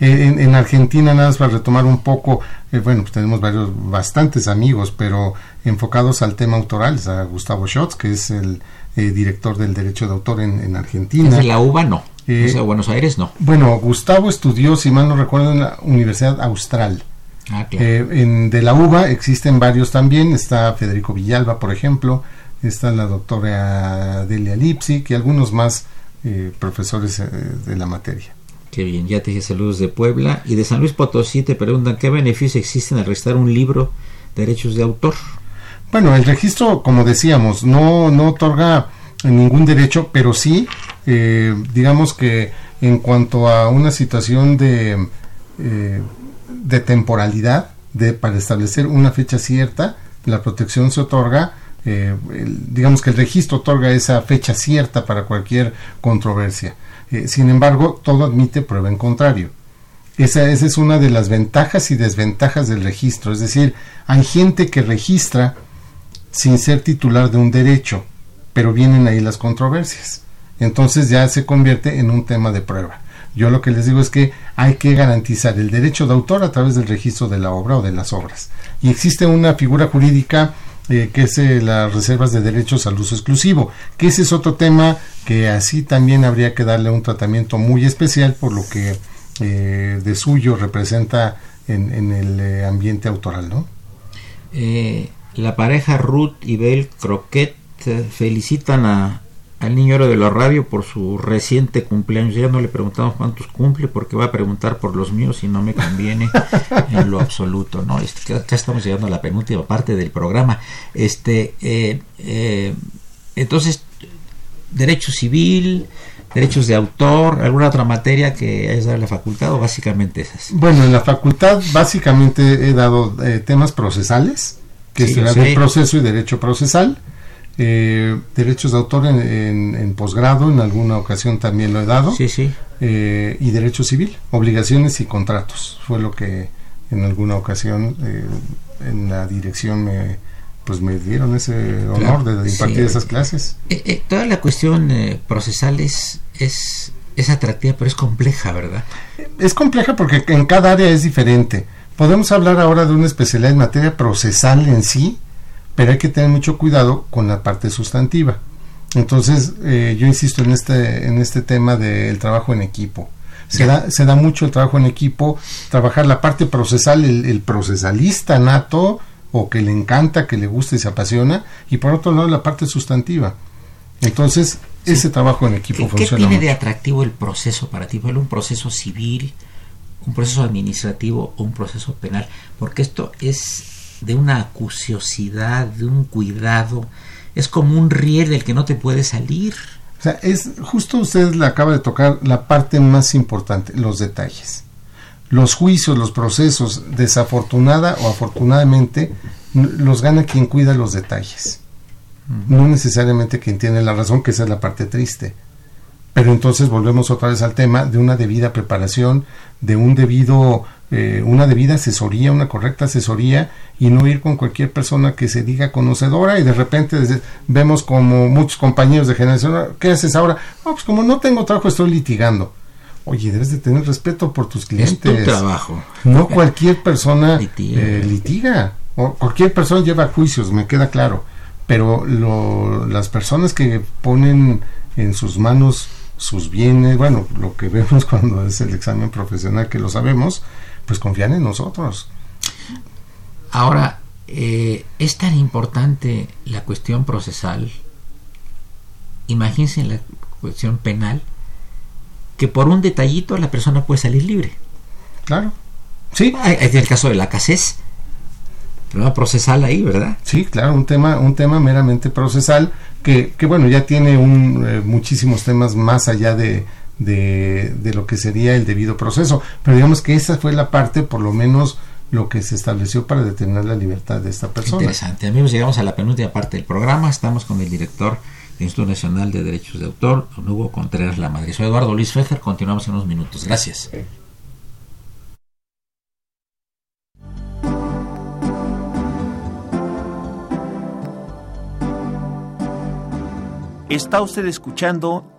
Eh, en, Argentina, nada más para retomar un poco, eh, bueno, pues tenemos varios, bastantes amigos, pero enfocados al tema autoral, a Gustavo Schotz, que es el director del derecho de autor en, Argentina. ¿Es la UBA? No. o Buenos Aires? No. Bueno, Gustavo estudió, si mal no recuerdo, en la Universidad Austral. Ah, en, de la UBA existen varios también, está Federico Villalba, por ejemplo, está la doctora Delia Lipsic y algunos más eh, profesores eh, de la materia. Qué bien, ya te dije saludos de Puebla y de San Luis Potosí te preguntan qué beneficios existen al registrar un libro de derechos de autor. Bueno, el registro, como decíamos, no, no otorga ningún derecho, pero sí, eh, digamos que en cuanto a una situación de, de temporalidad, de, para establecer una fecha cierta, la protección se otorga eh, digamos que el registro otorga esa fecha cierta para cualquier controversia. Eh, sin embargo, todo admite prueba en contrario. Esa, esa, es una de las ventajas y desventajas del registro. Es decir, hay gente que registra sin ser titular de un derecho, pero vienen ahí las controversias. Entonces ya se convierte en un tema de prueba. Yo lo que les digo es que hay que garantizar el derecho de autor a través del registro de la obra o de las obras. Y existe una figura jurídica eh, que es eh, las reservas de derechos al uso exclusivo, que ese es otro tema que así también habría que darle un tratamiento muy especial por lo que eh, de suyo representa en, el ambiente autoral, ¿no? la pareja Ruth y Bel Croquet felicitan a, al niño de la radio por su reciente cumpleaños. Ya no le preguntamos cuántos cumple porque va a preguntar por los míos y no me conviene [LAUGHS] en lo absoluto. No, este, acá estamos llegando a la penúltima parte del programa. Este, eh, eh, entonces, derecho civil, derechos de autor, alguna otra materia que hayas dado en la facultad o básicamente esas. Bueno, en la facultad básicamente he dado eh, temas procesales, que es el proceso y derecho procesal eh, derechos de autor en, posgrado, en alguna ocasión también lo he dado. Sí, sí. Eh, y derecho civil, obligaciones y contratos. Fue lo que en alguna ocasión eh, en la dirección me, pues me dieron ese honor de, impartir esas clases. toda la cuestión procesal es, es, es atractiva, pero es compleja, ¿verdad? Es compleja porque en cada área es diferente. Podemos hablar ahora de una especialidad en materia procesal en sí, pero hay que tener mucho cuidado con la parte sustantiva. Entonces, eh, yo insisto en este, en este tema del trabajo en equipo. Se da, se da, mucho el trabajo en equipo, trabajar la parte procesal, el, procesalista nato, o que le encanta, que le gusta y se apasiona, y por otro lado la parte sustantiva. Entonces, ese trabajo en equipo ¿Qué, funciona. ¿Qué tiene de atractivo el proceso para ti? ¿Un proceso civil, un proceso administrativo o un proceso penal? Porque esto es de una acuciosidad, de un cuidado. Es como un riel del que no te puede salir. O sea, es justo usted le acaba de tocar la parte más importante, los detalles. Los juicios, los procesos, desafortunada o afortunadamente, los gana quien cuida los detalles. No necesariamente quien tiene la razón, que esa es la parte triste. Pero entonces volvemos otra vez al tema de una debida preparación, de un debido eh, una debida asesoría, una correcta asesoría y no ir con cualquier persona que se diga conocedora y de repente vemos como muchos compañeros de generación, ¿qué haces ahora? pues como no tengo trabajo estoy litigando. Oye, debes de tener respeto por tus clientes. Es tu trabajo. No cualquier persona litiga. Eh, litiga. O cualquier persona lleva juicios, me queda claro. Pero lo, las personas que ponen en sus manos sus bienes, bueno, lo que vemos [LAUGHS] cuando es el examen profesional, que lo sabemos, pues confían en nosotros. Ahora, eh, es tan importante la cuestión procesal, imagínense la cuestión penal, que por un detallito la persona puede salir libre. Claro. Sí. Es el caso de la casez. Problema procesal ahí, ¿verdad? Sí, claro, un tema, un tema meramente procesal que, que bueno, ya tiene un, eh, muchísimos temas más allá de, de, de, lo que sería el debido proceso. Pero digamos que esa fue la parte, por lo menos, lo que se estableció para detener la libertad de esta persona. Interesante. Amigos, llegamos a la penúltima parte del programa. Estamos con el director del Instituto Nacional de Derechos de Autor, Hugo Contreras La Madrid. Soy Eduardo Luis Fejer. Continuamos en unos minutos. Gracias. Está usted escuchando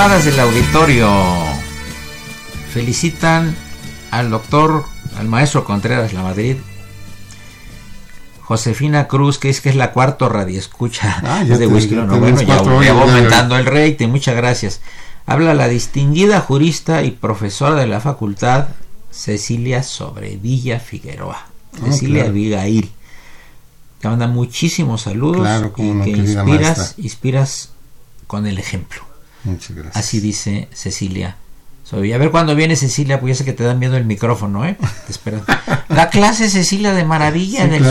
Llamadas del auditorio. Felicitan al doctor, al maestro Contreras La Madrid. Josefina Cruz, que es que es la cuarto radioescucha ah, de Whisky. bueno, ya, aumentando el rating, muchas gracias. Habla la distinguida jurista y profesora de la facultad Cecilia Sobrevilla Figueroa. Ah, Cecilia Abigail. Te manda muchísimos saludos y que inspiras, inspiras con el ejemplo. Muchas gracias. Así dice Cecilia. Soy, a ver cuando viene Cecilia, pues ya sé que te da miedo el micrófono, ¿eh? Te espero. [LAUGHS] La clase Cecilia de maravilla en el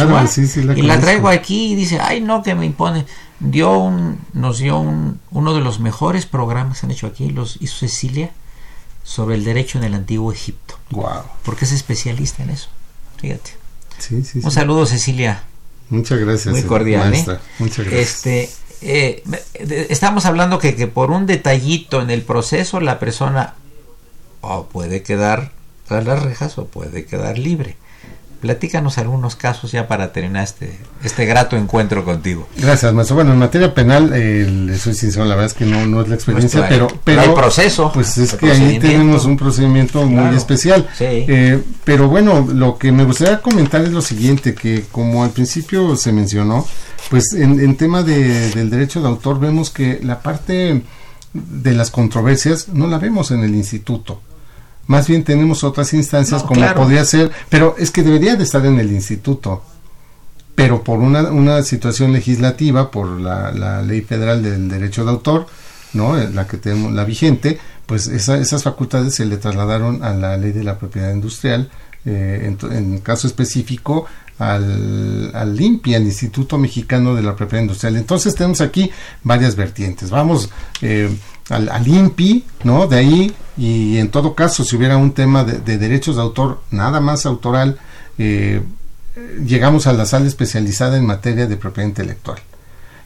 y la traigo aquí y dice, ay no, que me impone. Dio un, nos dio un, uno de los mejores programas que han hecho aquí, los hizo Cecilia, sobre el derecho en el antiguo Egipto. Wow. Porque es especialista en eso. Fíjate. un saludo, Cecilia. Muchas gracias. Muy cordial, ¿eh? Muchas gracias. Este, eh, estamos hablando que, que, por un detallito en el proceso la persona o puede quedar tras las rejas o puede quedar libre. Platícanos algunos casos ya para terminar este, este grato encuentro contigo. Gracias, maestro. Bueno, en materia penal, eh, le soy sincero, la verdad es que no, no es la experiencia, pero, pero, el proceso. Pues es que ahí tenemos un procedimiento muy especial. Eh, pero bueno, lo que me gustaría comentar es lo siguiente, que como al principio se mencionó, pues en, en tema de, del derecho de autor vemos que la parte de las controversias no la vemos en el instituto. Más bien tenemos otras instancias como podría ser, pero es que debería de estar en el instituto. Pero por una, una situación legislativa, por la, la ley federal del derecho de autor, ¿no? la que tenemos, la vigente, pues esas facultades se le trasladaron a la ley de la propiedad industrial, eh, en, en, caso específico al, al INPI, al Instituto Mexicano de la Propiedad Industrial. Entonces tenemos aquí varias vertientes. Vamos eh, al, al, INPI, ¿no? De ahí, y en todo caso, si hubiera un tema de, derechos de autor, nada más autoral, eh, llegamos a la sala especializada en materia de propiedad intelectual.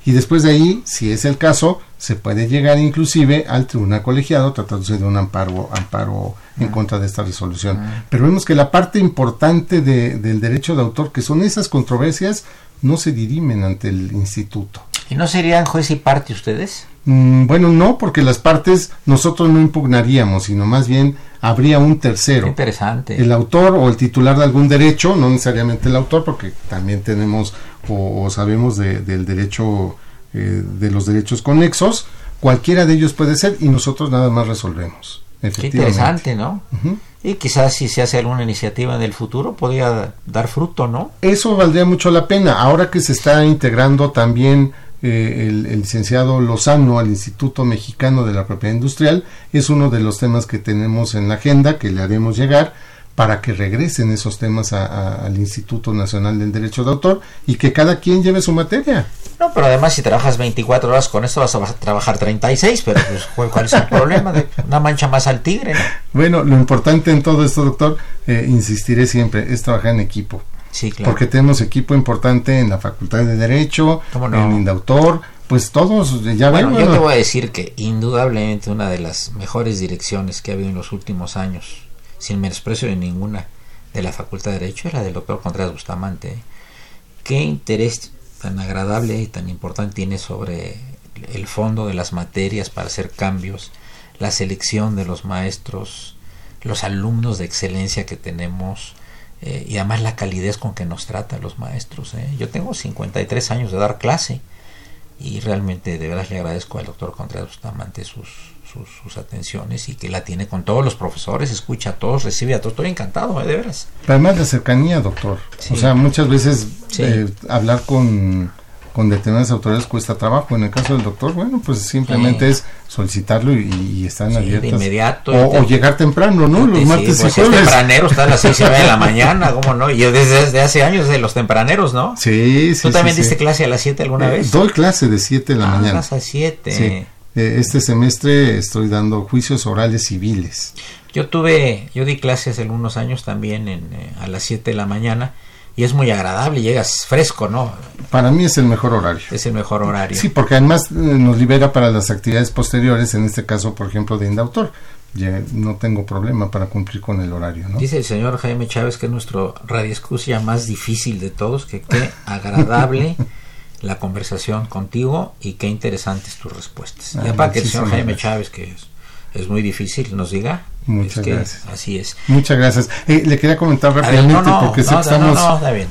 Y después de ahí, si es el caso, se puede llegar inclusive al tribunal colegiado tratándose de un amparo, amparo en contra de esta resolución. Pero vemos que la parte importante de, del derecho de autor, que son esas controversias, no se dirimen ante el instituto. ¿Y no serían juez y parte ustedes? Mm, bueno, no, porque las partes nosotros no impugnaríamos, sino más bien habría un tercero. interesante. El autor o el titular de algún derecho, no necesariamente el autor, porque también tenemos o, sabemos del derecho, eh, de los derechos conexos, cualquiera de ellos puede ser y nosotros nada más resolvemos. Qué interesante, ¿no? Y quizás si se hace alguna iniciativa en el futuro podría dar fruto, ¿no? Eso valdría mucho la pena. Ahora que se está integrando también eh, el, el, licenciado Lozano al Instituto Mexicano de la Propiedad Industrial, es uno de los temas que tenemos en la agenda, que le haremos llegar, para que regresen esos temas al Instituto Nacional del Derecho de Autor y que cada quien lleve su materia. No, pero además si trabajas 24 horas con esto vas a trabajar 36, pero pues, ¿cuál es el problema? De una mancha más al tigre. Bueno, lo importante en todo esto, doctor, eh, insistiré siempre, es trabajar en equipo. Sí, claro. Porque tenemos equipo importante en la Facultad de Derecho, en Indautor, pues todos ya bueno, Yo te voy a decir que indudablemente una de las mejores direcciones que ha habido en los últimos años sin menosprecio de ninguna, de la Facultad de Derecho era del doctor Contreras Bustamante. ¿Qué interés tan agradable y tan importante tiene sobre el fondo de las materias para hacer cambios, la selección de los maestros, los alumnos de excelencia que tenemos eh, y además la calidez con que nos tratan los maestros? Eh? Yo tengo 53 años de dar clase y realmente de verdad le agradezco al doctor Contreras Bustamante sus, sus, atenciones y que la tiene con todos los profesores, escucha a todos, recibe a todos. Estoy encantado, ¿eh? de veras. Además de cercanía, doctor. O sea, muchas veces eh, hablar con, con determinadas autoridades cuesta trabajo. En el caso del doctor, bueno, pues simplemente es solicitarlo y, están abiertos. De inmediato. O, llegar temprano, ¿no? Los martes y pues, jueves. tempranero está a las seis y media de la [LAUGHS] mañana, ¿cómo no? Y yo desde, hace años de los tempraneros, ¿no? Sí, sí. ¿Tú también diste clase a las siete alguna eh, vez? Doy clase de siete de la ah, mañana. a las siete. Eh, este semestre estoy dando juicios orales civiles. Yo tuve, yo di clases algunos años también en, eh, a las 7 de la mañana y es muy agradable, llegas fresco, ¿no? Para mí es el mejor horario. Es el mejor horario. Sí, porque además eh, nos libera para las actividades posteriores, en este caso, por ejemplo, de Indautor. Ya no tengo problema para cumplir con el horario, ¿no? Dice el señor Jaime Chávez que es nuestro radioscusia más difícil de todos, que qué agradable [LAUGHS] la conversación contigo y qué interesantes tus respuestas. y aparte el señor Jaime Chávez, que es, es, muy difícil, nos diga. Muchas gracias. Así es. Muchas gracias. Eh, le quería comentar rápidamente porque sé que estamos. No, está bien.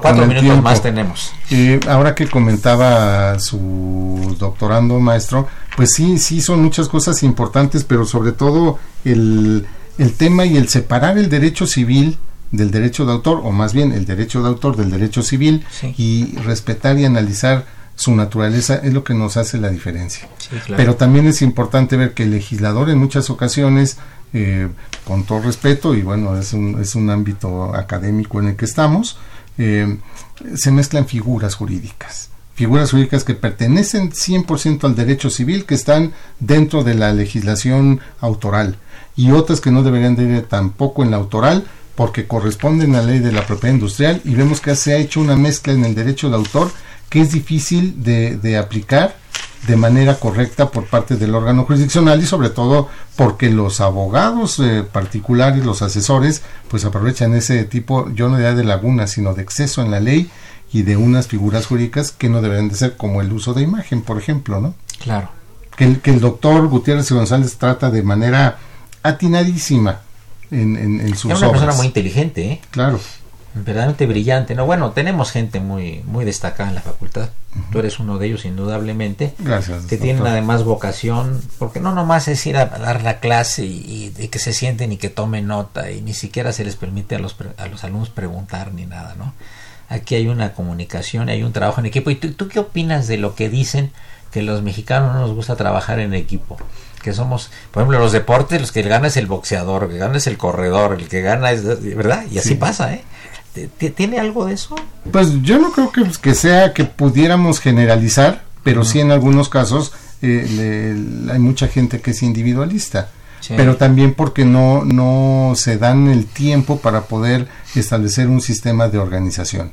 cuatro, minutos más tenemos. Eh, ahora que comentaba su doctorando maestro, pues sí, sí son muchas cosas importantes, pero sobre todo el, el tema y el separar el derecho civil del derecho de autor, o más bien el derecho de autor del derecho civil, y respetar y analizar su naturaleza es lo que nos hace la diferencia. Pero también es importante ver que el legislador en muchas ocasiones, eh, con todo respeto, y bueno, es un, es un ámbito académico en el que estamos, eh, se mezclan figuras jurídicas. Figuras jurídicas que pertenecen 100% al derecho civil, que están dentro de la legislación autoral, y otras que no deberían de ir tampoco en la autoral, porque corresponden a la ley de la propiedad industrial y vemos que se ha hecho una mezcla en el derecho de autor que es difícil de, aplicar de manera correcta por parte del órgano jurisdiccional y sobre todo porque los abogados eh, particulares, los asesores, pues aprovechan ese tipo, yo no diría de laguna, sino de exceso en la ley y de unas figuras jurídicas que no deberían de ser como el uso de imagen, por ejemplo, ¿no? Claro. Que el, que el doctor Gutiérrez y González trata de manera atinadísima en, en, en sus Es una persona muy inteligente, ¿eh? Claro. Verdaderamente brillante. No, bueno, tenemos gente muy, muy destacada en la facultad. Tú eres uno de ellos, indudablemente. Gracias. Que tienen además vocación, porque no nomás es ir a dar la clase y, que se sienten y que tomen nota, y ni siquiera se les permite a los, a los alumnos preguntar ni nada, ¿no? Aquí hay una comunicación, hay un trabajo en equipo. ¿Y tú, tú qué opinas de lo que dicen que los mexicanos no nos gusta trabajar en equipo? que somos, por ejemplo, los deportes, los que gana es el boxeador, el que gana es el corredor, el que gana es, ¿verdad? Y así pasa, ¿eh? ¿Tiene algo de eso? Pues yo no creo que, que sea que pudiéramos generalizar, pero sí en algunos casos eh, hay mucha gente que es individualista. Pero también porque no, no se dan el tiempo para poder establecer un sistema de organización.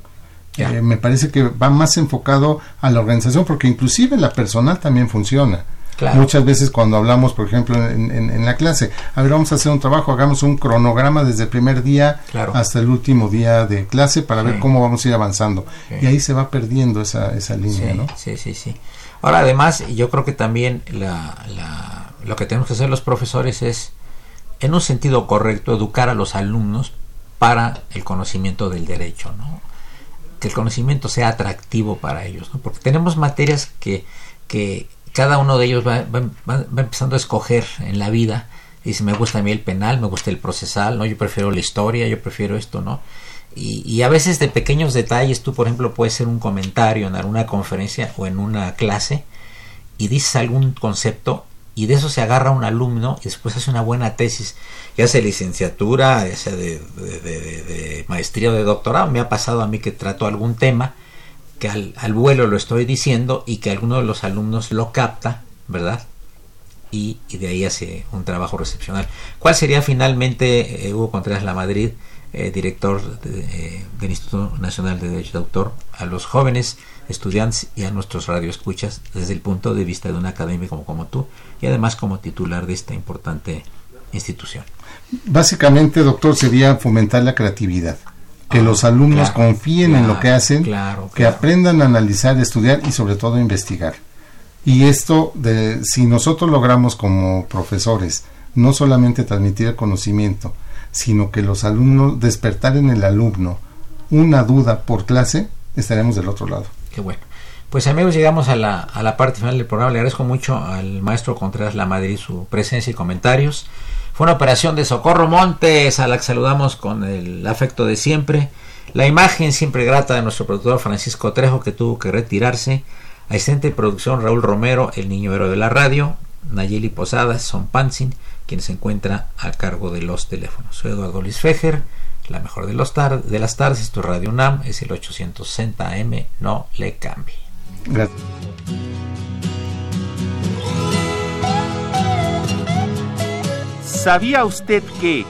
Eh, me parece que va más enfocado a la organización porque inclusive la personal también funciona. Muchas veces cuando hablamos, por ejemplo, en, la clase, a ver, vamos a hacer un trabajo, hagamos un cronograma desde el primer día hasta el último día de clase para ver cómo vamos a ir avanzando. Y ahí se va perdiendo esa, esa línea, ¿no? Sí, sí, sí. Ahora, además, yo creo que también la, la, lo que tenemos que hacer los profesores es, en un sentido correcto, educar a los alumnos para el conocimiento del derecho, ¿no? Que el conocimiento sea atractivo para ellos, ¿no? Porque tenemos materias que, que cada uno de ellos va, empezando a escoger en la vida. Dice, me gusta a mí el penal, me gusta el procesal, ¿no? Yo prefiero la historia, yo prefiero esto, ¿no? Y, a veces de pequeños detalles, tú por ejemplo puedes hacer un comentario en alguna conferencia o en una clase y dices algún concepto y de eso se agarra un alumno y después hace una buena tesis, ya sea licenciatura, ya sea de, de, maestría o de doctorado. Me ha pasado a mí que trato algún tema que al, al, vuelo lo estoy diciendo y que alguno de los alumnos lo capta, ¿verdad? Y, de ahí hace un trabajo recepcional. ¿Cuál sería finalmente, eh, Hugo Contreras La Madrid, eh, director eh, del Instituto Nacional de Derecho de Autor, a los jóvenes estudiantes y a nuestros radioescuchas desde el punto de vista de un académico como tú y además como titular de esta importante institución. Básicamente, doctor, sería fomentar la creatividad. Que ah, los alumnos confíen en lo que hacen, que aprendan a analizar, estudiar y sobre todo investigar. Y esto, de, si nosotros logramos como profesores no solamente transmitir el conocimiento, sino que los alumnos, despertar en el alumno una duda por clase, estaremos del otro lado. Qué bueno. Pues amigos, llegamos a la, a la parte final del programa. Le agradezco mucho al maestro Contreras La Madrid su presencia y comentarios. Fue una operación de Socorro Montes, a la que saludamos con el afecto de siempre. La imagen siempre grata de nuestro productor Francisco Trejo, que tuvo que retirarse. Asistente de producción Raúl Romero, el niño héroe de la radio. Nayeli Posadas, Son Pansin, quien se encuentra a cargo de los teléfonos. Soy Eduardo Luis Fejer la mejor de, los de las tardes, tu Radio UNAM es el 860 AM, no le cambie. Gracias. ¿Sabía usted que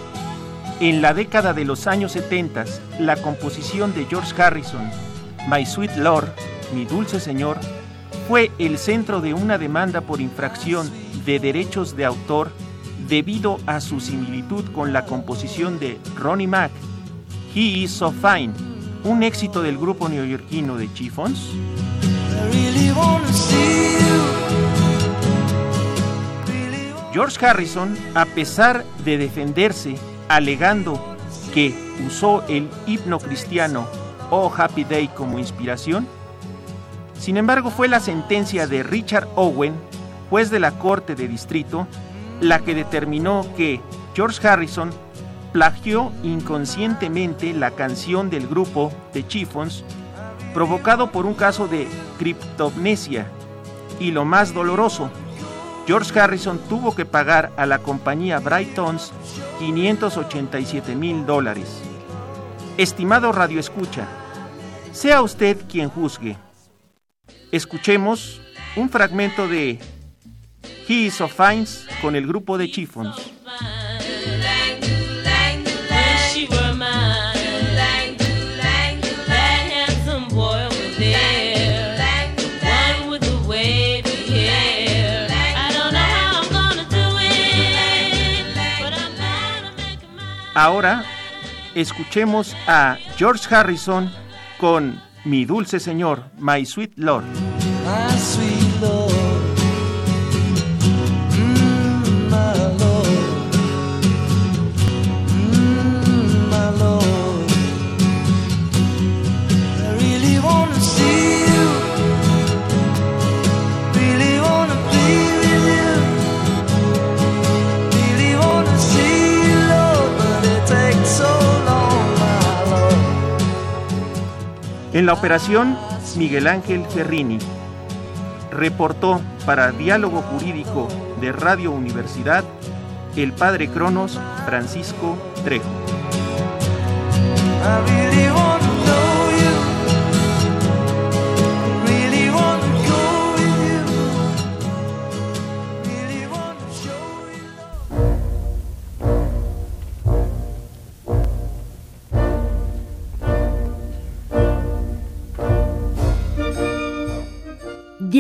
en la década de los años 70 la composición de George Harrison, My Sweet Lord, Mi Dulce Señor, fue el centro de una demanda por infracción de derechos de autor debido a su similitud con la composición de Ronnie Mack, He Is So Fine, un éxito del grupo neoyorquino de Chiffons? George Harrison, a pesar de defenderse alegando que usó el himno cristiano Oh Happy Day como inspiración, sin embargo fue la sentencia de Richard Owen, juez de la Corte de Distrito, la que determinó que George Harrison plagió inconscientemente la canción del grupo The Chiffons, provocado por un caso de criptomnesia. Y lo más doloroso, George Harrison tuvo que pagar a la compañía Brightons 587 mil dólares. Estimado Radio Escucha, sea usted quien juzgue. Escuchemos un fragmento de He is so Fines con el grupo de Chiffons. Ahora escuchemos a George Harrison con Mi dulce Señor, My Sweet Lord. My sweet Lord. En la operación, Miguel Ángel Ferrini reportó para Diálogo Jurídico de Radio Universidad el padre Cronos Francisco Trejo.